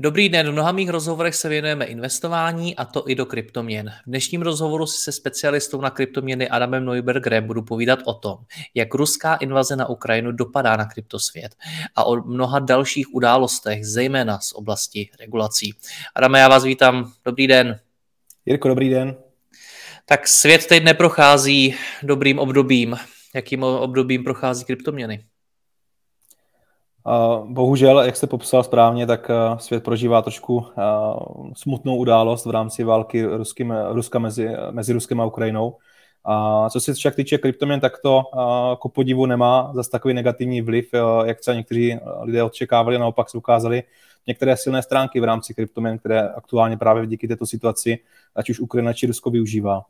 Dobrý den, v mnoha mých rozhovorech se věnujeme investování a to i do kryptoměn. V dnešním rozhovoru si se specialistou na kryptoměny Adamem Neubergerem budu povídat o tom, jak ruská invaze na Ukrajinu dopadá na kryptosvět a o mnoha dalších událostech, zejména z oblasti regulací. Adame, já vás vítám. Dobrý den. Jirko, dobrý den. Tak svět teď neprochází dobrým obdobím. Jakým obdobím prochází kryptoměny? Bohužel, jak jste popsal správně, tak svět prožívá trošku smutnou událost v rámci války Ruským, Ruska mezi, mezi Ruskem a Ukrajinou. A co se však týče kryptoměn, tak to jako podivu nemá zase takový negativní vliv, jak třeba někteří lidé očekávali, naopak se ukázali některé silné stránky v rámci kryptoměn, které aktuálně právě díky této situaci, ať už Ukrajina či Rusko využívá.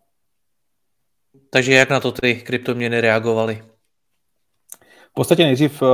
Takže jak na to ty kryptoměny reagovaly? Podstatě nejdřív eh,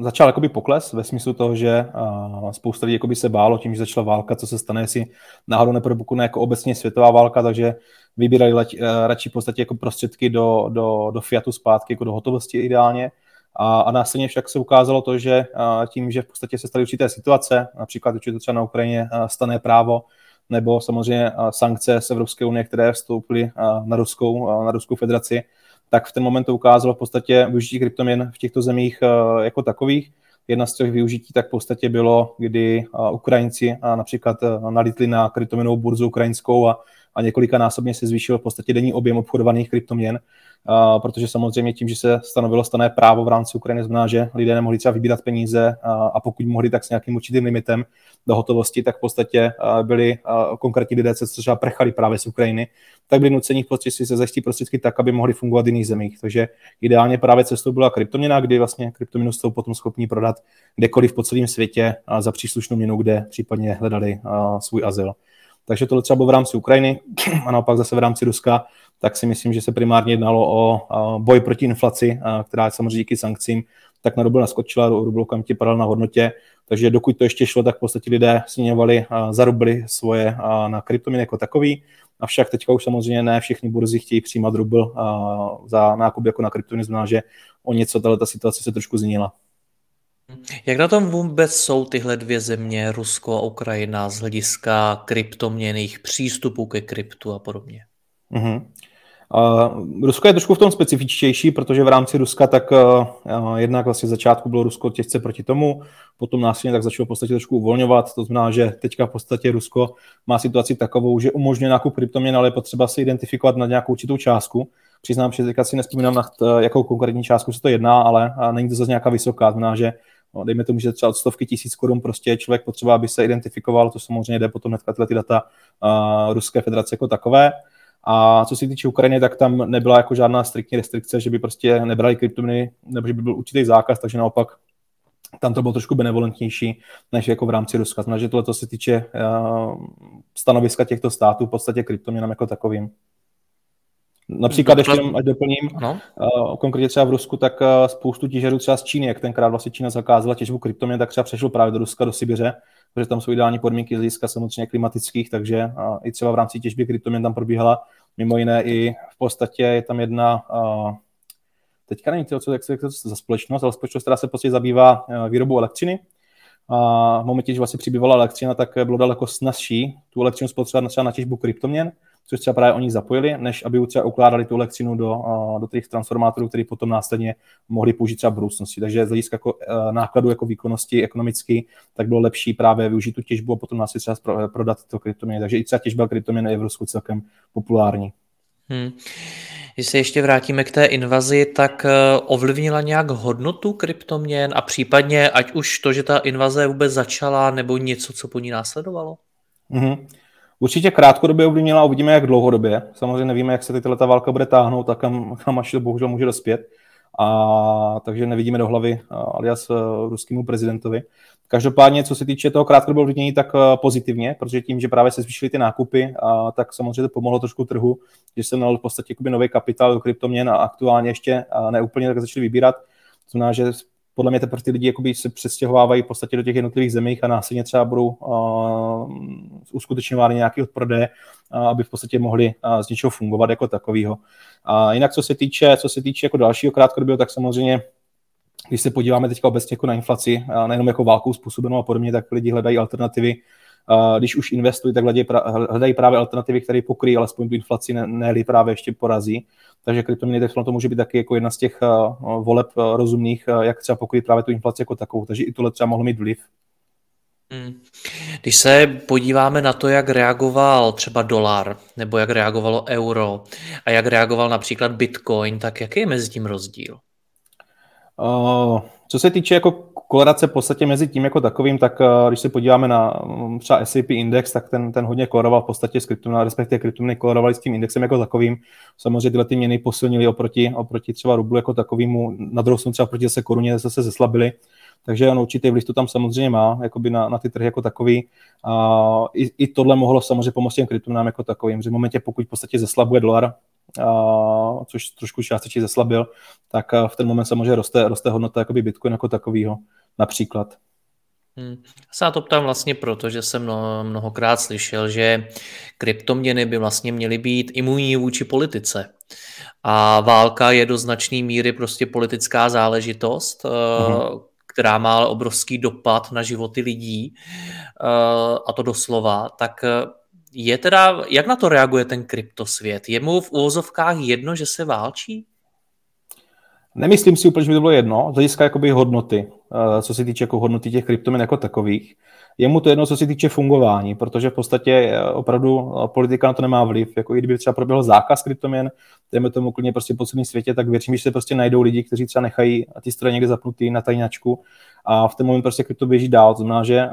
začal jakoby pokles ve smyslu toho, že eh, spousta lidí jakoby se bálo tím, že začala válka, co se stane, jestli náhodou nepropukne jako obecně světová válka, takže vybírali eh, radši v podstatě jako prostředky do, do, do fiatu zpátky, jako do hotovosti ideálně. A, a následně však se ukázalo to, že tím, že v podstatě se staly určité situace, například určitě třeba na Ukrajině stané právo, nebo samozřejmě sankce z Evropské unie, které vstoupily na Ruskou, na Ruskou federaci, tak v ten moment to ukázalo v podstatě využití kryptoměn v těchto zemích eh, jako takových. Jedna z těch využití tak v podstatě bylo, kdy eh, Ukrajinci například eh, nalitli na kryptoměnovou burzu ukrajinskou a, a několika násobně se zvýšil v podstatě denní objem obchodovaných kryptoměn protože samozřejmě tím, že se stanovilo stané právo v rámci Ukrajiny, znamená, že lidé nemohli třeba vybírat peníze a pokud mohli, tak s nějakým určitým limitem do hotovosti, tak v podstatě byli konkrétní lidé, co třeba prchali právě z Ukrajiny, tak byli nuceni v podstatě si se zajistit prostředky tak, aby mohli fungovat v jiných zemích. Takže ideálně právě cestou byla kryptoměna, kdy vlastně kryptoměnu jsou potom schopni prodat kdekoliv po celém světě za příslušnou měnu, kde případně hledali svůj azyl. Takže to třeba bylo v rámci Ukrajiny a naopak zase v rámci Ruska tak si myslím, že se primárně jednalo o boj proti inflaci, která samozřejmě díky sankcím, tak na rubl naskočila, rubl okamžitě padal na hodnotě, takže dokud to ještě šlo, tak v podstatě lidé směňovali za rubly svoje na kryptoměny jako takový, avšak teďka už samozřejmě ne všechny burzy chtějí přijímat rubl za nákup jako na kryptoměny, znamená, že o něco tato situace se trošku změnila. Jak na tom vůbec jsou tyhle dvě země, Rusko a Ukrajina, z hlediska kryptoměných přístupů ke kryptu a podobně? Mm-hmm. Uh, Rusko je trošku v tom specifičtější, protože v rámci Ruska tak uh, jednak vlastně začátku bylo Rusko těžce proti tomu, potom následně tak začalo v podstatě trošku uvolňovat, to znamená, že teďka v podstatě Rusko má situaci takovou, že umožňuje nákup kryptoměn, ale je potřeba si identifikovat na nějakou určitou částku. Přiznám, že teďka si nespomínám na t, jakou konkrétní částku se to jedná, ale není to zase nějaká vysoká, znamená, že no, dejme tomu, že třeba od stovky tisíc korun prostě člověk potřeba, aby se identifikoval, to samozřejmě jde potom tyhle ty data uh, Ruské federace jako takové. A co se týče Ukrajiny, tak tam nebyla jako žádná striktní restrikce, že by prostě nebrali kryptoměny, nebo že by byl určitý zákaz, takže naopak tam to bylo trošku benevolentnější, než jako v rámci Ruska. Znamená, že tohle se týče uh, stanoviska těchto států, v podstatě kryptoměnám jako takovým. Například, ještě jenom, ať doplním, no. uh, konkrétně třeba v Rusku, tak uh, spoustu těžerů třeba z Číny, jak tenkrát vlastně Čína zakázala těžbu kryptoměn, tak třeba přešlo právě do Ruska, do Sibiře, protože tam jsou ideální podmínky z hlediska samozřejmě klimatických, takže uh, i třeba v rámci těžby kryptoměn tam probíhala. Mimo jiné i v podstatě je tam jedna, uh, teďka nevím, co, jak se to za společnost, ale společnost, která se prostě zabývá výrobou elektřiny, a v momentě, že vlastně přibývala elektřina, tak bylo daleko snazší tu elektřinu spotřebovat třeba na těžbu kryptoměn, což třeba právě oni zapojili, než aby třeba ukládali tu elektřinu do, do těch transformátorů, které potom následně mohli použít třeba v budoucnosti. Takže z hlediska jako, e, nákladu jako výkonnosti ekonomicky, tak bylo lepší právě využít tu těžbu a potom následně třeba prodat to kryptoměny. Takže i třeba těžba kryptoměny je v Rusku celkem populární. Hmm. Když se ještě vrátíme k té invazi, tak e, ovlivnila nějak hodnotu kryptoměn a případně ať už to, že ta invaze vůbec začala, nebo něco, co po ní následovalo? Mm-hmm. Určitě krátkodobě ovlivnila, uvidíme jak dlouhodobě. Samozřejmě nevíme, jak se tyhle ta válka bude táhnout a kam, kam až to bohužel může dospět. a takže nevidíme do hlavy alias ruskému prezidentovi. Každopádně, co se týče toho krátkodobého ovlivnění, tak pozitivně, protože tím, že právě se zvýšily ty nákupy, tak samozřejmě to pomohlo trošku trhu, že se nal v podstatě nový kapitál do kryptoměn a aktuálně ještě neúplně tak začali vybírat. To znamená, že podle mě teprve ty lidi jakoby se přestěhovávají v podstatě do těch jednotlivých zemích a následně třeba budou uh, uskutečňovány nějaký odprodeje, uh, aby v podstatě mohli uh, z něčeho fungovat jako takového. A jinak, co se týče, co se týče jako dalšího krátkodobého, tak samozřejmě když se podíváme teď obecně jako na inflaci, nejenom jako válkou způsobenou a podobně, tak lidi hledají alternativy když už investují, tak hledají právě alternativy, které pokryjí alespoň tu inflaci, ne, ne právě ještě porazí. Takže kryptoměny to může být taky jako jedna z těch voleb rozumných, jak třeba pokryt právě tu inflaci jako takovou. Takže i tohle třeba mohlo mít vliv. Hmm. Když se podíváme na to, jak reagoval třeba dolar, nebo jak reagovalo euro a jak reagoval například bitcoin, tak jaký je mezi tím rozdíl? Uh, co se týče jako kolorace v podstatě mezi tím jako takovým, tak eh, když se podíváme na mm, třeba S&P index, tak ten, ten hodně koloroval v podstatě s kryptoměnou, respektive kryptoměny kolorovali s tím indexem jako takovým. Samozřejmě tyhle ty měny posilnili oproti, oproti třeba rublu jako takovému, na druhou stranu třeba proti zase koruně zase zeslabili. Takže on určitý vliv to tam samozřejmě má, jakoby na, na ty trhy jako takový. A i, i tohle mohlo samozřejmě pomoct těm kryptoměnám jako takovým, že v momentě, pokud v podstatě zeslabuje dolar, což trošku částečně zeslabil, tak v ten moment samozřejmě roste, roste hodnota jakoby Bitcoin jako takovýho například. Hmm. Se na to ptám vlastně proto, že jsem mno, mnohokrát slyšel, že kryptoměny by vlastně měly být imunní vůči politice. A válka je do značné míry prostě politická záležitost, uh-huh. která má obrovský dopad na životy lidí, uh, a to doslova, tak eh, je teda, jak na to reaguje ten kryptosvět? Je mu v úvozovkách jedno, že se válčí? Nemyslím si úplně, že by to bylo jedno, z hlediska jakoby hodnoty, eh, co se týče jako hodnoty těch kryptoměn jako takových. Je mu to jedno, co se týče fungování, protože v podstatě eh, opravdu eh, politika na to nemá vliv. Jako i kdyby třeba proběhl zákaz kryptoměn, dejme tomu klidně prostě po celém světě, tak věřím, že se prostě najdou lidi, kteří třeba nechají ty stroje někde zapnutý na tajňačku a v ten moment prostě krypto běží dál. To znamená, že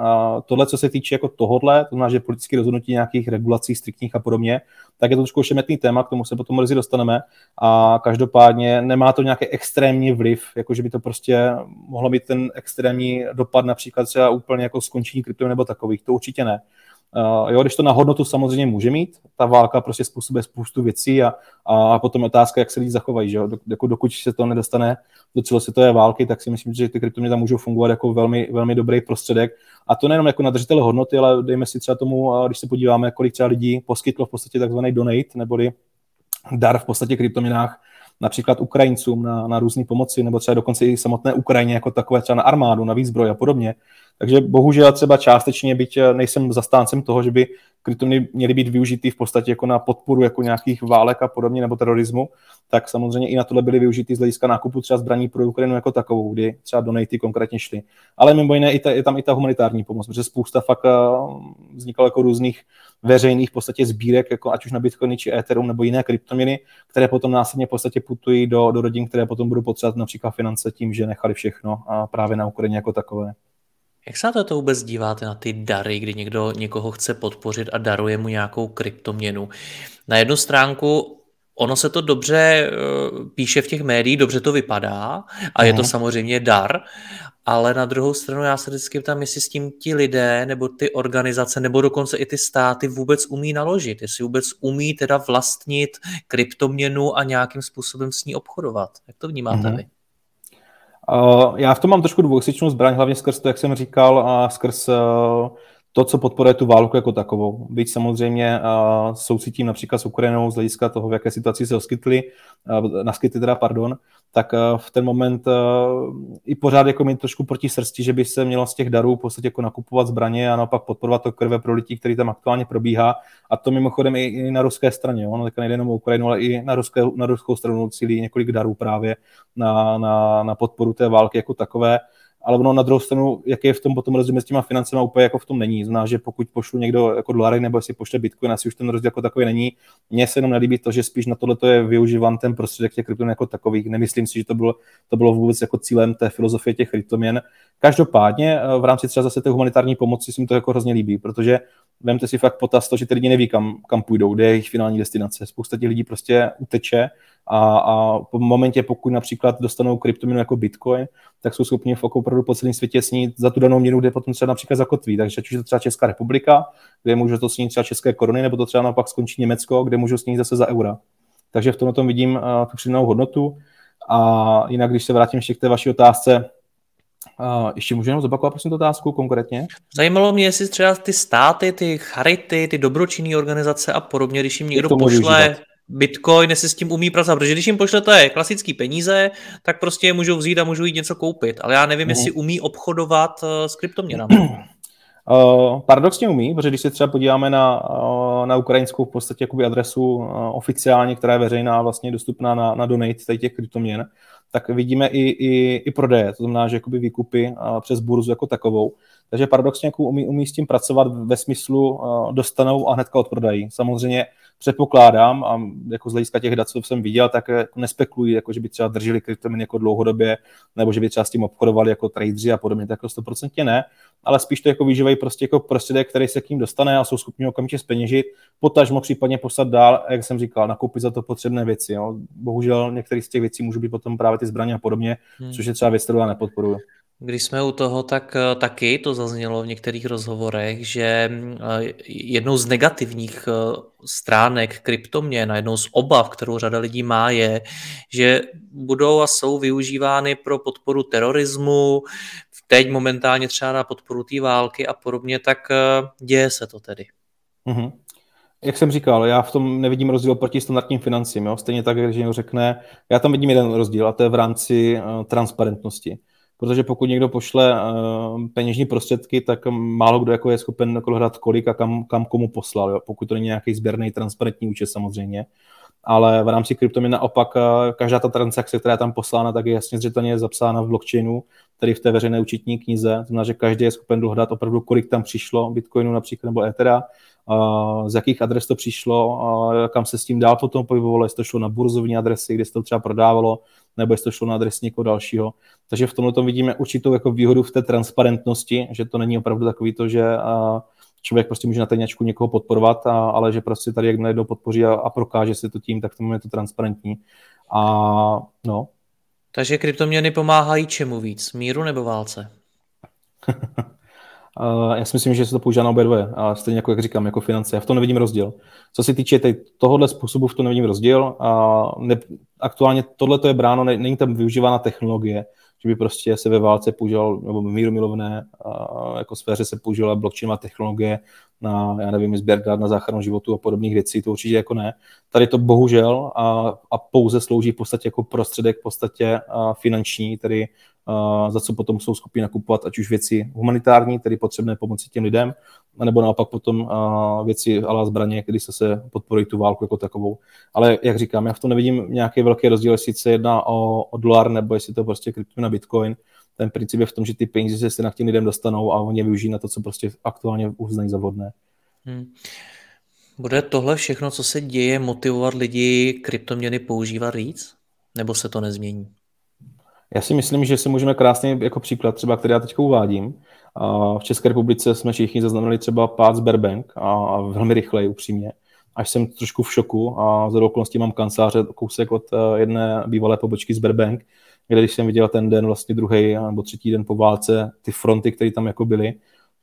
tohle, co se týče jako tohodle, to znamená, že politické rozhodnutí nějakých regulací striktních a podobně, tak je to trošku ošemetný téma, k tomu se potom brzy dostaneme. A každopádně nemá to nějaký extrémní vliv, jako že by to prostě mohlo mít ten extrémní dopad například třeba úplně jako skončení krypto nebo takových, to určitě ne. Uh, jo, když to na hodnotu samozřejmě může mít, ta válka prostě způsobuje spoustu věcí a, a potom otázka, jak se lidi zachovají. Že jo? Jako dokud se to nedostane do celosvětové války, tak si myslím, že ty kryptoměny tam můžou fungovat jako velmi, velmi dobrý prostředek. A to nejenom jako na držitele hodnoty, ale dejme si třeba tomu, když se podíváme, kolik třeba lidí poskytlo v podstatě takzvaný donate, neboli dar v podstatě kryptoměnách například Ukrajincům na, na různé pomoci, nebo třeba dokonce i samotné Ukrajině jako takové, třeba na armádu, na výzbroj a podobně. Takže bohužel třeba částečně, byť nejsem zastáncem toho, že by kryptoměny měly být využity v podstatě jako na podporu jako nějakých válek a podobně nebo terorismu, tak samozřejmě i na tohle byly využity z hlediska nákupu třeba zbraní pro Ukrajinu jako takovou, kdy třeba donaty konkrétně šly. Ale mimo jiné i ta, je tam i ta humanitární pomoc, protože spousta fakt eh, vznikalo jako různých veřejných v podstatě sbírek, jako ať už na Bitcoiny či Ethereum nebo jiné kryptoměny, které potom následně v podstatě putují do, do rodin, které potom budou potřebovat například finance tím, že nechali všechno a právě na Ukrajině jako takové. Jak se na to vůbec díváte na ty dary, kdy někdo někoho chce podpořit a daruje mu nějakou kryptoměnu? Na jednu stránku ono se to dobře eh, píše v těch médiích, dobře to vypadá a je to mhm. samozřejmě dar, ale na druhou stranu já se vždycky ptám, jestli s tím ti lidé nebo ty organizace nebo dokonce i ty státy vůbec umí naložit, jestli vůbec umí teda vlastnit kryptoměnu a nějakým způsobem s ní obchodovat. Jak to vnímáte mm-hmm. vy? Uh, já v tom mám trošku dvousečnou zbraň, hlavně skrz to, jak jsem říkal, a skrz uh, to, co podporuje tu válku jako takovou. Byť samozřejmě uh, soucitím například s Ukrajinou z hlediska toho, v jaké situaci se oskytli, uh, naskytli teda, pardon, tak uh, v ten moment uh, i pořád jako mi trošku proti srsti, že by se mělo z těch darů v podstatě jako nakupovat zbraně a naopak podporovat to krve pro lidi, který tam aktuálně probíhá. A to mimochodem i, i na ruské straně. Ono nejde jenom o Ukrajinu, ale i na, ruské, na ruskou stranu cílí několik darů právě na, na, na podporu té války jako takové ale ono na druhou stranu, jak je v tom potom rozdíl mezi těma financemi, úplně jako v tom není. Zná, že pokud pošlu někdo jako dolary nebo si pošle bitcoin, asi už ten rozdíl jako takový není. Mně se jenom nelíbí to, že spíš na tohle je využívan ten prostředek těch kryptoměn jako takových. Nemyslím si, že to bylo, to bylo vůbec jako cílem té filozofie těch kryptoměn. Každopádně eh, v rámci třeba zase té humanitární pomoci si mi to jako hrozně líbí, protože vemte si fakt potaz to, že ty lidi neví, kam, kam půjdou, kde je jejich finální destinace. Spousta těch lidí prostě uteče a, a po momentě, pokud například dostanou kryptoměnu jako Bitcoin, tak jsou schopni v opravdu po celém světě snít za tu danou měnu, kde potom třeba například zakotví. Takže ať už je to třeba Česká republika, kde může to snít třeba české koruny, nebo to třeba naopak skončí Německo, kde můžou snít zase za eura. Takže v tom tom vidím uh, tu přidanou hodnotu. A jinak, když se vrátím ještě k té vaší otázce, Uh, ještě můžu jenom zopakovat prosím tu otázku konkrétně? Zajímalo mě, jestli třeba ty státy, ty charity, ty dobročinné organizace a podobně, když jim někdo pošle využívat. Bitcoin, jestli s tím umí pracovat, protože když jim pošlete klasické peníze, tak prostě je můžou vzít a můžou jít něco koupit, ale já nevím, mm. jestli umí obchodovat uh, s kryptoměnami. Uh, paradoxně umí, protože když se třeba podíváme na, uh, na ukrajinskou v podstatě jakoby adresu uh, oficiálně, která je veřejná, vlastně dostupná na, na donate těch kryptoměn, tak vidíme i, i, i prodeje, to znamená, že jakoby výkupy uh, přes burzu jako takovou. Takže paradoxně jako umí, umí s tím pracovat ve smyslu uh, dostanou a hnedka odprodají. Samozřejmě předpokládám, a jako z hlediska těch dat, co jsem viděl, tak jako nespekulují, jako že by třeba drželi kryptoměny jako dlouhodobě, nebo že by třeba s tím obchodovali jako tradeři a podobně, tak jako stoprocentně ne, ale spíš to jako využívají prostě jako prostředek, který se k ním dostane a jsou schopni okamžitě speněžit, potažmo případně poslat dál, jak jsem říkal, nakoupit za to potřebné věci. Jo. Bohužel některé z těch věcí můžou být potom právě ty zbraně a podobně, hmm. což je třeba věc, kterou já nepodporuji. Když jsme u toho, tak eh, taky to zaznělo v některých rozhovorech, že eh, jednou z negativních eh, stránek kryptoměn, jednou z obav, kterou řada lidí má, je, že budou a jsou využívány pro podporu terorismu, teď momentálně třeba na podporu té války a podobně, tak děje se to tedy. Mm-hmm. Jak jsem říkal, já v tom nevidím rozdíl proti standardním financím. Jo? Stejně tak, když někdo řekne, já tam vidím jeden rozdíl a to je v rámci uh, transparentnosti protože pokud někdo pošle uh, peněžní prostředky, tak málo kdo jako je schopen jako hrát kolik a kam, kam komu poslal, jo? pokud to není nějaký sběrný transparentní účet samozřejmě. Ale v rámci kryptoměn naopak uh, každá ta transakce, která je tam poslána, tak je jasně zřetelně zapsána v blockchainu, tedy v té veřejné účetní knize. To znamená, že každý je schopen dohledat opravdu, kolik tam přišlo Bitcoinu například nebo Ethera, z jakých adres to přišlo, kam se s tím dál potom pohybovalo, jestli to šlo na burzovní adresy, kde se to třeba prodávalo, nebo jestli to šlo na adres někoho dalšího. Takže v tomhle tom vidíme určitou jako výhodu v té transparentnosti, že to není opravdu takový to, že člověk prostě může na tajňačku někoho podporovat, a, ale že prostě tady jak najednou podpoří a, a prokáže se to tím, tak tomu je to transparentní. A no. Takže kryptoměny pomáhají čemu víc? Míru nebo válce? já si myslím, že se to používá na obě dvoje. A stejně jako, jak říkám, jako finance. Já v tom nevidím rozdíl. Co se týče tohohle způsobu, v tom nevidím rozdíl. A ne, aktuálně tohle je bráno, ne, není tam využívána technologie, že by prostě se ve válce používal, nebo míru milovné jako sféře se používala blockchainová technologie na, já nevím, sběr dát na záchranu životu a podobných věcí, to určitě jako ne. Tady to bohužel a, a pouze slouží v podstatě jako prostředek, v podstatě finanční, tedy za co potom jsou schopni nakupovat ať už věci humanitární, tedy potřebné pomoci těm lidem, nebo naopak potom věci ala zbraně, kdy se se podporují tu válku jako takovou. Ale jak říkám, já v tom nevidím nějaký velký rozdíl, jestli se jedná o, o dolar, nebo jestli to prostě krypto na bitcoin. Ten princip je v tom, že ty peníze se na těm lidem dostanou a oni je využijí na to, co prostě aktuálně uznají za vhodné. Hmm. Bude tohle všechno, co se děje, motivovat lidi kryptoměny používat víc? Nebo se to nezmění? Já si myslím, že se můžeme krásně jako příklad, třeba který já teď uvádím. V České republice jsme všichni zaznamenali třeba pád Sberbank a velmi rychleji, upřímně. Až jsem trošku v šoku a za okolností mám kanceláře kousek od eh, jedné bývalé pobočky Sberbank, kde když jsem viděl ten den, vlastně druhý nebo třetí den po válce, ty fronty, které tam jako byly,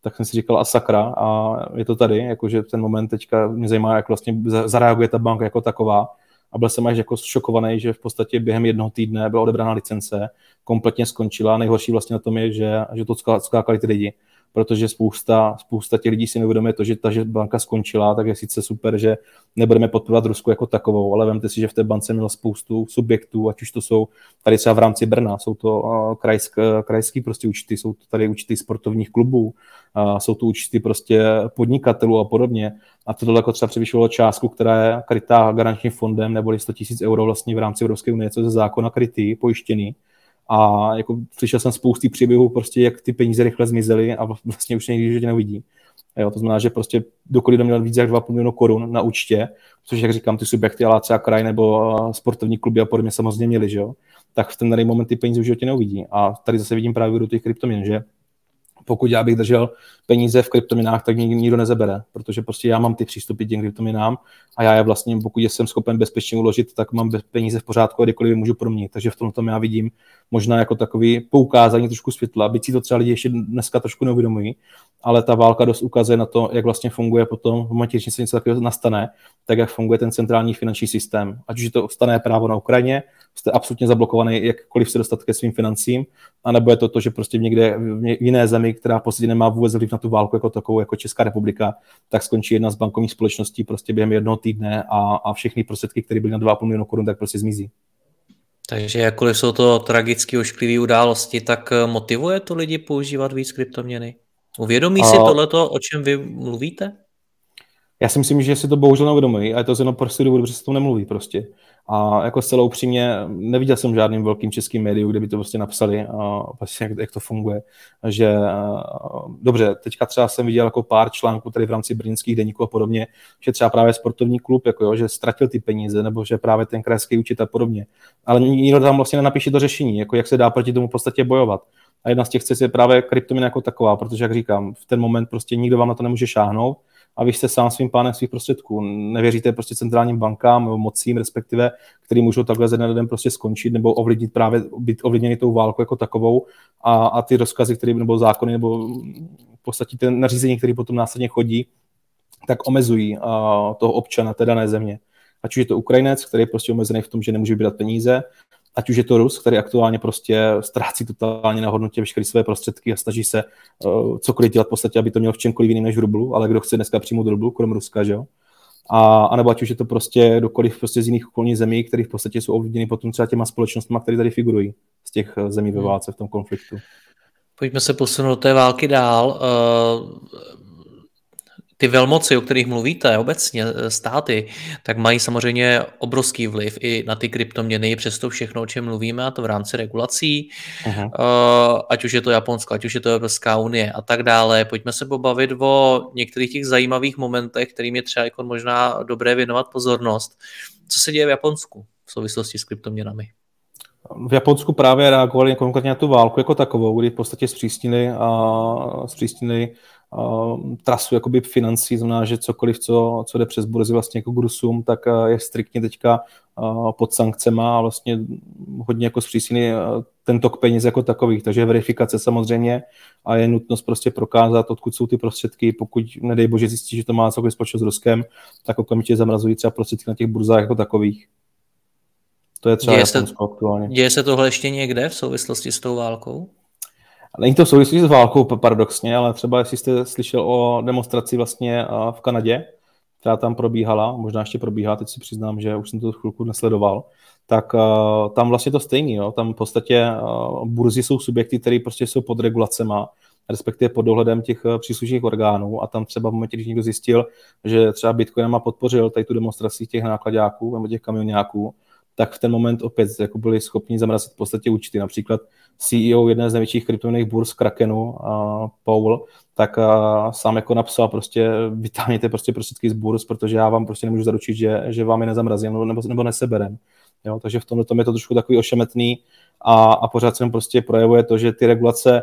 tak jsem si říkal a sakra a je to tady, jakože ten moment teďka mě zajímá, jak vlastně zareaguje ta banka jako taková. A byl jsem až jako šokovaný, že v podstatě během jednoho týdne byla odebrána licence, kompletně skončila. Nejhorší vlastně na tom je, že, že to skákali ty lidi, protože spousta, spousta těch lidí si neuvědomuje to, že ta že banka skončila, tak je sice super, že nebudeme podporovat Rusku jako takovou, ale vemte si, že v té bance mělo spoustu subjektů, ať už to jsou tady třeba v rámci Brna, jsou to krajsk, krajský prostě účty, jsou to tady účty sportovních klubů, uh, jsou to účty prostě podnikatelů a podobně. A to jako třeba převyšovalo částku, která je krytá garančním fondem, nebo 100 000 euro vlastně v rámci Evropské unie, co je ze zákona krytý, pojištěný. A jako slyšel jsem spousty příběhů, prostě jak ty peníze rychle zmizely a vlastně už někdy že neuvidí. Jo, to znamená, že prostě dokud měl víc jak 2,5 milionu korun na účtě, což jak říkám, ty subjekty, ale třeba kraj nebo sportovní kluby a podobně samozřejmě měli, že jo, tak v ten daný moment ty peníze už životě neuvidí. A tady zase vidím právě do těch kryptoměn, že pokud já bych držel peníze v kryptoměnách, tak mě nikdo nezebere, protože prostě já mám ty přístupy k těm kryptoměnám a já je vlastně, pokud jsem schopen bezpečně uložit, tak mám peníze v pořádku a kdykoliv je můžu proměnit. Takže v tomto já vidím možná jako takový poukázání trošku světla, byť si to třeba lidi ještě dneska trošku neuvědomují, ale ta válka dost ukazuje na to, jak vlastně funguje potom v momentě, když se něco takového nastane, tak jak funguje ten centrální finanční systém. Ať už to stane právo na Ukrajině, jste absolutně zablokovaný, jakkoliv se dostat ke svým financím, anebo je to to, že prostě někde v jiné zemi, která podstatě nemá vůbec vliv na tu válku jako takovou, jako Česká republika, tak skončí jedna z bankovních společností prostě během jednoho týdne a, a všechny prostředky, které byly na 2,5 milionu korun, tak prostě zmizí. Takže jakkoliv jsou to tragické ošklivé události, tak motivuje to lidi používat víc kryptoměny? Uvědomí a... si tohleto, o čem vy mluvíte? Já si myslím, že si to bohužel neuvědomují a je to z jenom prostě důvodu, protože se to nemluví prostě. A jako zcela upřímně, neviděl jsem žádným velkým českým médiu, kde by to prostě napsali, a vlastně jak, jak, to funguje. Že dobře, teďka třeba jsem viděl jako pár článků tady v rámci brněnských deníků a podobně, že třeba právě sportovní klub, jako jo, že ztratil ty peníze, nebo že právě ten krajský účet a podobně. Ale nikdo tam vlastně nenapíše to řešení, jako jak se dá proti tomu v podstatě bojovat. A jedna z těch cest je právě kryptomina jako taková, protože, jak říkám, v ten moment prostě nikdo vám na to nemůže šáhnout a vy jste sám svým pánem svých prostředků. Nevěříte prostě centrálním bankám nebo mocím, respektive, který můžou takhle ze den prostě skončit nebo ovlivnit právě, být ovlivněni tou válkou jako takovou a, a ty rozkazy, které nebo zákony, nebo v podstatě ten nařízení, který potom následně chodí, tak omezují a, toho občana té dané země. Ať už je to Ukrajinec, který je prostě omezený v tom, že nemůže vybírat peníze, ať už je to Rus, který aktuálně prostě ztrácí totálně na hodnotě veškeré své prostředky a snaží se uh, cokoliv dělat v podstatě, aby to měl v čemkoliv jiným než v rublu, ale kdo chce dneska přijmout rublu, krom Ruska, že jo? A, anebo ať už je to prostě dokoliv prostě z jiných okolních zemí, které v podstatě jsou ovlivněny potom třeba těma společnostmi, které tady figurují z těch eh, zemí ve hmm. válce v tom konfliktu. Pojďme se posunout do té války dál. Uh ty velmoci, o kterých mluvíte, obecně eh, státy, tak mají samozřejmě obrovský vliv i na ty kryptoměny, přesto všechno, o čem mluvíme, a to v rámci regulací, uh-huh. ať už je to Japonsko, ať už je to Evropská unie a tak dále. Pojďme se pobavit o některých těch zajímavých momentech, kterým je třeba jako možná dobré věnovat pozornost. Co se děje v Japonsku v souvislosti s kryptoměnami? V Japonsku právě reagovali konkrétně na tu válku jako takovou, kdy v podstatě zpřísnili, a zpřísnili uh, trasu jakoby financí, znamená, že cokoliv, co, co jde přes burzy vlastně jako grusum, tak uh, je striktně teďka uh, pod sankcema a vlastně hodně jako zpřísněný uh, ten tok peněz jako takových, takže verifikace samozřejmě a je nutnost prostě prokázat, odkud jsou ty prostředky, pokud nedej bože zjistí, že to má cokoliv společnost s Ruskem, tak okamžitě zamrazují třeba prostředky na těch burzách jako takových. To je třeba děje se, aktuálně. Děje se tohle ještě někde v souvislosti s tou válkou? Není to v souvislosti s válkou paradoxně, ale třeba jestli jste slyšel o demonstraci vlastně v Kanadě, která tam probíhala, možná ještě probíhá, teď si přiznám, že už jsem to chvilku nesledoval, tak uh, tam vlastně to stejný, jo? tam v podstatě uh, burzy jsou subjekty, které prostě jsou pod regulacema, respektive pod dohledem těch příslušných orgánů a tam třeba v momentě, když někdo zjistil, že třeba Bitcoin podpořil tady tu demonstraci těch nákladňáků nebo těch kamionňáků, tak v ten moment opět jako byli schopni zamrazit v podstatě účty. Například CEO jedné z největších kryptoměných burz Krakenu, uh, Paul, tak uh, sám jako napsal prostě vytáhněte prostě prostředky z burz, protože já vám prostě nemůžu zaručit, že, že vám je nezamrazím nebo, nebo, nebo neseberem. Jo, takže v tomhle tom je to trošku takový ošemetný a, a pořád se prostě projevuje to, že ty regulace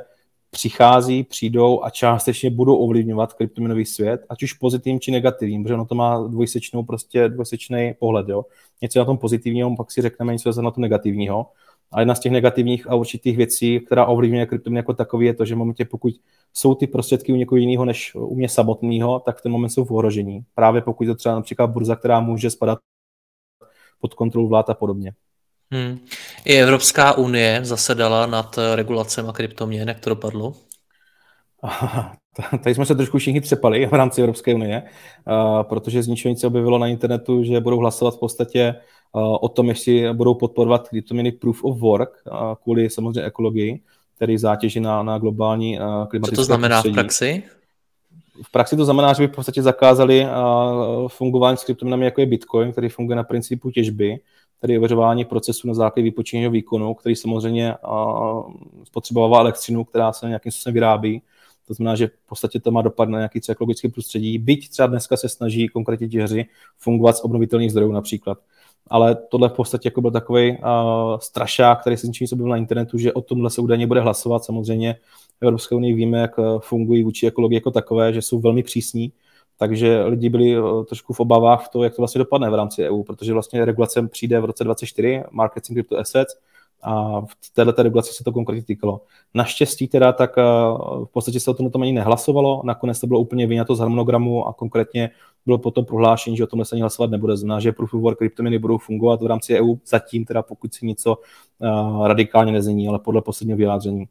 přichází, přijdou a částečně budou ovlivňovat kryptoměnový svět, ať už pozitivním či negativním, protože ono to má dvojsečnou, prostě dvojsečný pohled. Jo. Něco na tom pozitivního, pak si řekneme něco na tom negativního. A jedna z těch negativních a určitých věcí, která ovlivňuje kryptoměny jako takový, je to, že v momentě, pokud jsou ty prostředky u někoho jiného než u mě samotného, tak v ten moment jsou v ohrožení. Právě pokud to třeba například burza, která může spadat pod kontrolu vlád a podobně. Hmm. I Evropská unie zasedala nad regulacemi a kryptoměn, jak to dopadlo? Tady jsme se trošku všichni třepali v rámci Evropské unie, protože z ničeho nic se objevilo na internetu, že budou hlasovat v podstatě o tom, jestli budou podporovat kryptoměny Proof of Work kvůli samozřejmě ekologii, tedy zátěži na, na globální klimatické Co to znamená prostředí. v praxi? V praxi to znamená, že by v podstatě zakázali fungování s kryptoměnami, jako je Bitcoin, který funguje na principu těžby, tedy ověřování procesu na základě výpočetního výkonu, který samozřejmě spotřebovává elektřinu, která se nějakým způsobem vyrábí. To znamená, že v podstatě to má dopad na nějaký ekologický prostředí. Byť třeba dneska se snaží konkrétně těžři fungovat z obnovitelných zdrojů například. ale tohle v podstatě jako byl takový uh, strašák, který se ničím byl na internetu, že o tomhle se údajně bude hlasovat. Samozřejmě v Evropské unii víme, jak fungují vůči ekologii jako takové, že jsou velmi přísní, takže lidi byli trošku v obavách v to, jak to vlastně dopadne v rámci EU, protože vlastně regulace přijde v roce 2024, Markets in Crypto Assets, a v této regulaci se to konkrétně týkalo. Naštěstí teda tak eh, v podstatě se o tom, tom ani nehlasovalo, nakonec to bylo úplně vyňato z harmonogramu a konkrétně bylo potom prohlášení, že o tomhle se ani hlasovat nebude. Znamená, že proof of work kryptoměny budou fungovat v rámci EU zatím, teda pokud si něco uh, radikálně nezmění, ale podle posledního vyjádření.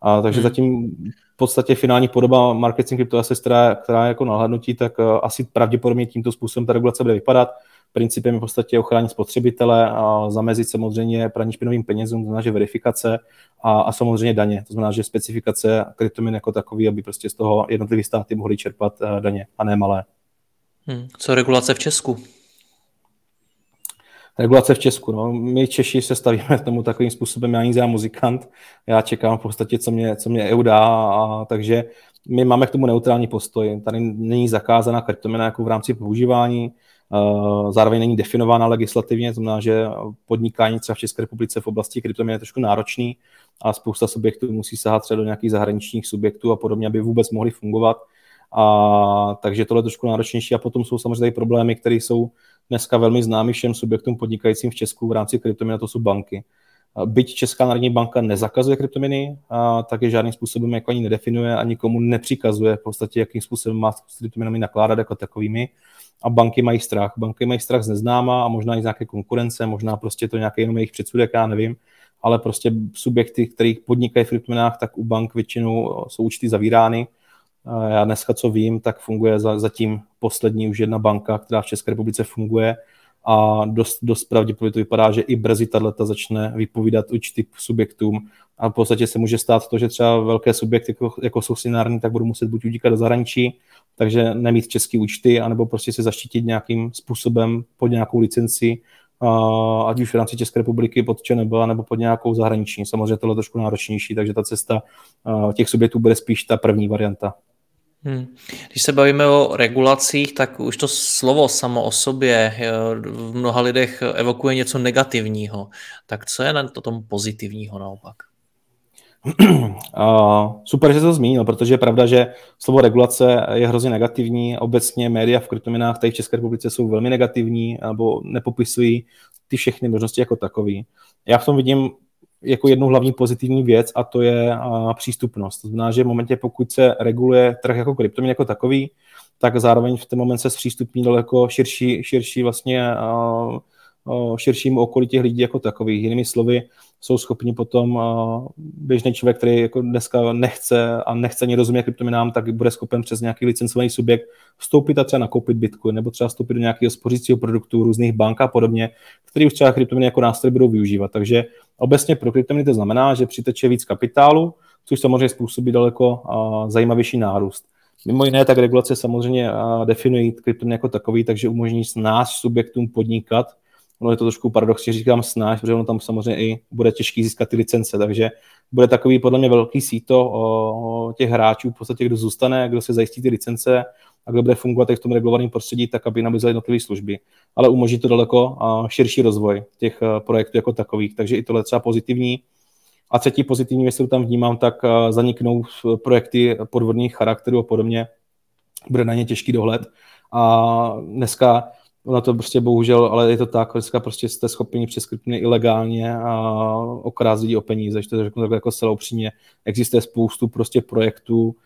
A, takže hmm. zatím v podstatě finální podoba marketing Assets, která, která je jako nahlednutí, tak uh, asi pravděpodobně tímto způsobem ta regulace bude vypadat. Principem je v podstatě ochránit spotřebitele a zamezit samozřejmě praní špinovým penězům, to znamená, že verifikace a, a samozřejmě daně. To znamená, že specifikace kryptoměn jako takový, aby prostě z toho jednotlivé státy mohly čerpat uh, daně a ne malé. Hmm. Co regulace v Česku? Regulace v Česku. No. My Češi se stavíme k tomu takovým způsobem, já jsem muzikant, já čekám v podstatě, co mě, co mě EU dá, a, takže my máme k tomu neutrální postoj. Tady není zakázána kryptomena jako v rámci používání, uh, zároveň není definována legislativně, to znamená, že podnikání třeba v České republice v oblasti kryptoměn je trošku náročný a spousta subjektů musí sahat třeba do nějakých zahraničních subjektů a podobně, aby vůbec mohli fungovat. A, takže tohle je trošku náročnější a potom jsou samozřejmě problémy, které jsou dneska velmi známy všem subjektům podnikajícím v Česku v rámci kryptoměn, to jsou banky. Byť Česká národní banka nezakazuje kryptoměny, tak je žádným způsobem jako ani nedefinuje, ani komu nepřikazuje v podstatě, jakým způsobem má s kryptoměnami nakládat jako takovými. A banky mají strach. Banky mají strach z neznáma a možná i z nějaké konkurence, možná prostě to nějaký jenom jejich předsudek, já nevím, ale prostě subjekty, které podnikají v kryptoměnách, tak u bank většinou jsou účty zavírány já dneska, co vím, tak funguje za, zatím poslední už jedna banka, která v České republice funguje a dost, dost pravděpodobně to vypadá, že i brzy tato začne vypovídat určitým subjektům a v podstatě se může stát to, že třeba velké subjekty, jako, jako jsou sinární, tak budou muset buď utíkat do zahraničí, takže nemít české účty, anebo prostě se zaštítit nějakým způsobem pod nějakou licenci, ať už v rámci České republiky pod ČNB, nebo pod nějakou zahraniční. Samozřejmě tohle je trošku náročnější, takže ta cesta těch subjektů bude spíš ta první varianta. Hmm. Když se bavíme o regulacích, tak už to slovo samo o sobě eh, v mnoha lidech evokuje něco negativního. Tak co je na to tom pozitivního naopak? Super, že to zmínil, protože je pravda, že slovo regulace je hrozně negativní. Obecně média v kryptoměnách tady v České republice jsou velmi negativní nebo nepopisují ty všechny možnosti jako takový. Já v tom vidím jako jednu hlavní pozitivní věc a to je a, přístupnost. To znamená, že v momentě, pokud se reguluje trh jako kryptoměn jako takový, tak zároveň v ten moment se zpřístupní daleko širší, širší vlastně širšímu okolí těch lidí jako takových. Jinými slovy, jsou schopni potom běžný člověk, který jako dneska nechce a nechce ani rozumět kryptoměnám, tak bude schopen přes nějaký licencovaný subjekt vstoupit a třeba nakoupit Bitcoin, nebo třeba vstoupit do nějakého spořícího produktu různých bank a podobně, který už třeba kryptoměny jako nástroj budou využívat. Takže obecně pro kryptoměny to znamená, že přiteče víc kapitálu, což samozřejmě způsobí daleko zajímavější nárůst. Mimo jiné, tak regulace samozřejmě definují kryptoměny jako takový, takže umožní s nás subjektům podnikat ono je to trošku paradoxně říkám snáš, protože ono tam samozřejmě i bude těžký získat ty licence, takže bude takový podle mě velký síto o těch hráčů, v podstatě kdo zůstane, kdo se zajistí ty licence a kdo bude fungovat v tom regulovaném prostředí, tak aby nabízel jednotlivé služby. Ale umožní to daleko širší rozvoj těch projektů jako takových, takže i tohle třeba pozitivní. A třetí pozitivní věc, kterou tam vnímám, tak zaniknou projekty podvodných charakterů a podobně. Bude na ně těžký dohled. A dneska Ono to prostě bohužel, ale je to tak, dneska prostě jste schopni přes kryptiny ilegálně a okrást lidi o peníze, že to řeknu takhle jako celou upřímně. Existuje spoustu prostě projektů,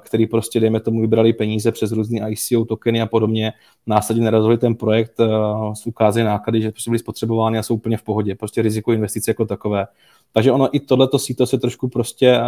který prostě, dejme tomu, vybrali peníze přes různé ICO tokeny a podobně, následně narazili ten projekt, ukázají náklady, že prostě byly spotřebovány a jsou úplně v pohodě. Prostě riziko investice jako takové. Takže ono i tohleto síto se trošku prostě,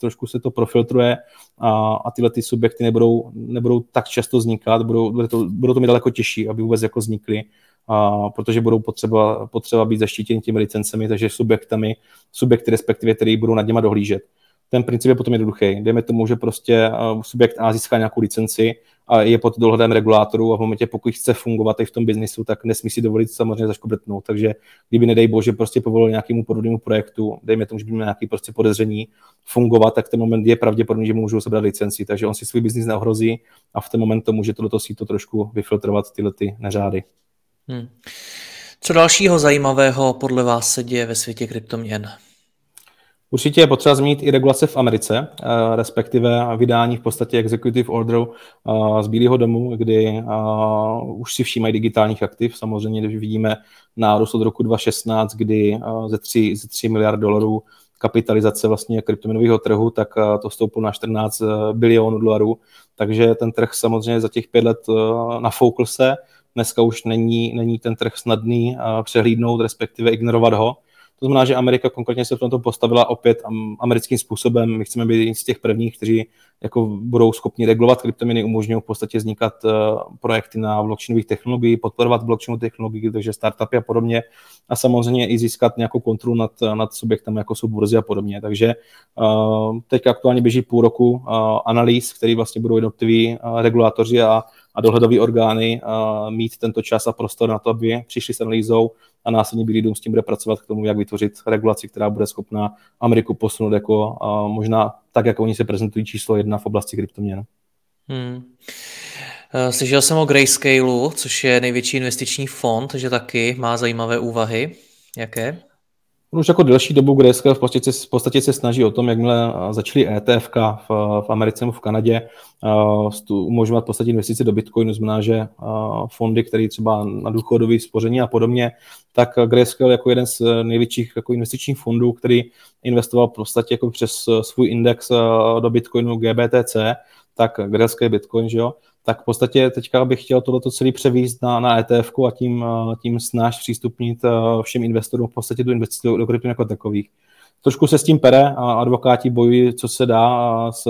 trošku se to profiltruje a, a tyhle ty subjekty nebudou, nebudou tak často vznikat, budou, budou, to, budou to mít daleko těžší, aby vůbec jako vznikly, a, protože budou potřeba, potřeba být zaštítěni těmi licencemi, takže subjektami, subjekty respektive, které budou nad něma dohlížet ten princip je potom jednoduchý. Dejme tomu, že prostě subjekt A získá nějakou licenci a je pod dohledem regulátorů a v momentě, pokud chce fungovat i v tom biznisu, tak nesmí si dovolit samozřejmě zaškobretnout. Takže kdyby nedej bože prostě povolil nějakému podobnému projektu, dejme tomu, že by měl nějaký prostě podezření fungovat, tak ten moment je pravděpodobný, že mu můžou sebrat licenci. Takže on si svůj biznis neohrozí a v ten moment to může toto to trošku vyfiltrovat tyhle ty neřády. Hmm. Co dalšího zajímavého podle vás se děje ve světě kryptoměn? Určitě je potřeba zmínit i regulace v Americe, eh, respektive vydání v podstatě executive orderu eh, z Bílého domu, kdy eh, už si všímají digitálních aktiv. Samozřejmě, když vidíme nárůst od roku 2016, kdy ze 3, ze 3 miliard dolarů kapitalizace vlastně kryptoměnového trhu, tak to stouplo na 14 bilionů dolarů. Takže ten trh samozřejmě za těch pět let nafoukl se. Dneska už není, není ten trh snadný přehlídnout, respektive ignorovat ho. To znamená, že Amerika konkrétně se v tomto postavila opět americkým způsobem. My chceme být z těch prvních, kteří jako budou schopni regulovat kryptoměny, umožňují v podstatě vznikat uh, projekty na blockchainových technologií, podporovat blockchainovou technologii, takže startupy a podobně. A samozřejmě i získat nějakou kontrolu nad, nad subjektem, jako jsou burzy a podobně. Takže uh, teď aktuálně běží půl roku uh, analýz, který vlastně budou jednotliví regulátoři a a dohledové orgány mít tento čas a prostor na to, aby přišli s analýzou a následně Bílý dům s tím bude pracovat k tomu, jak vytvořit regulaci, která bude schopná Ameriku posunout jako možná tak, jako oni se prezentují číslo jedna v oblasti kryptoměn. Hmm. Eh, slyšel jsem o Grayscaleu, což je největší investiční fond, že taky má zajímavé úvahy. Jaké? On už jako delší dobu Grayscale v podstatě, v podstatě se snaží o tom, jakmile začaly ETF v, v Americe nebo v Kanadě, uh, umožňovat v podstatě do Bitcoinu, znamená, že uh, fondy, které třeba na důchodové spoření a podobně, tak Grayscale jako jeden z největších jako investičních fondů, který investoval v podstatě jako přes svůj index do Bitcoinu GBTC, tak Grayscale Bitcoin, že jo, tak v podstatě teďka bych chtěl tohleto celý převíst na, na ETF a tím, tím snáš přístupnit všem investorům v podstatě tu investici do, do kryptin jako takových. Trošku se s tím pere a advokáti bojují, co se dá s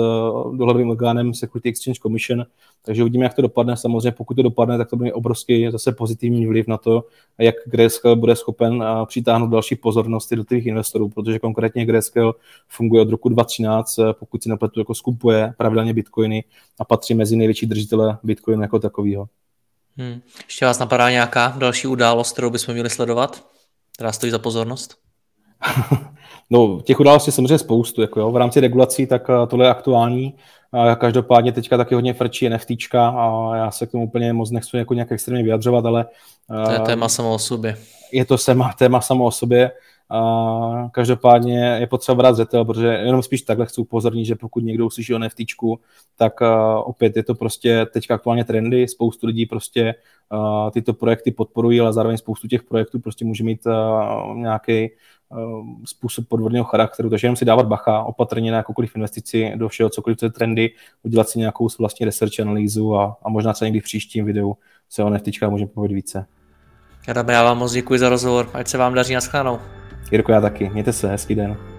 dohledovým orgánem Security Exchange Commission, takže uvidíme, jak to dopadne. Samozřejmě, pokud to dopadne, tak to bude obrovský zase pozitivní vliv na to, jak Grayscale bude schopen přitáhnout další pozornosti do těch investorů, protože konkrétně Grayscale funguje od roku 2013, pokud si nepletu, jako skupuje pravidelně bitcoiny a patří mezi největší držitele bitcoinu jako takového. Hmm. Ještě vás napadá nějaká další událost, kterou bychom měli sledovat, která stojí za pozornost? No, těch událostí samozřejmě spoustu. Jako jo. V rámci regulací tak eh, tohle je aktuální. A každopádně teďka taky hodně frčí NFTčka a já se k tomu úplně moc nechci jako nějak extrémně vyjadřovat, ale... To je téma samo o sobě. Je to téma, téma samo o sobě. A každopádně je potřeba brát zřetel, protože jenom spíš takhle chci upozornit, že pokud někdo uslyší o NFT, tak uh, opět je to prostě teďka aktuálně trendy, spoustu lidí prostě tyto projekty podporují, ale zároveň spoustu těch projektů prostě může mít nějaký způsob podvodného charakteru, takže jenom si dávat bacha opatrně na jakoukoliv investici do všeho, cokoliv to je trendy, udělat si nějakou vlastní research analýzu a, a možná se někdy v příštím videu se o NFTčkách můžeme povědět více. Adam, já vám moc děkuji za rozhovor, ať se vám daří na shledanou. Jirko, já taky. Mějte se, hezký den.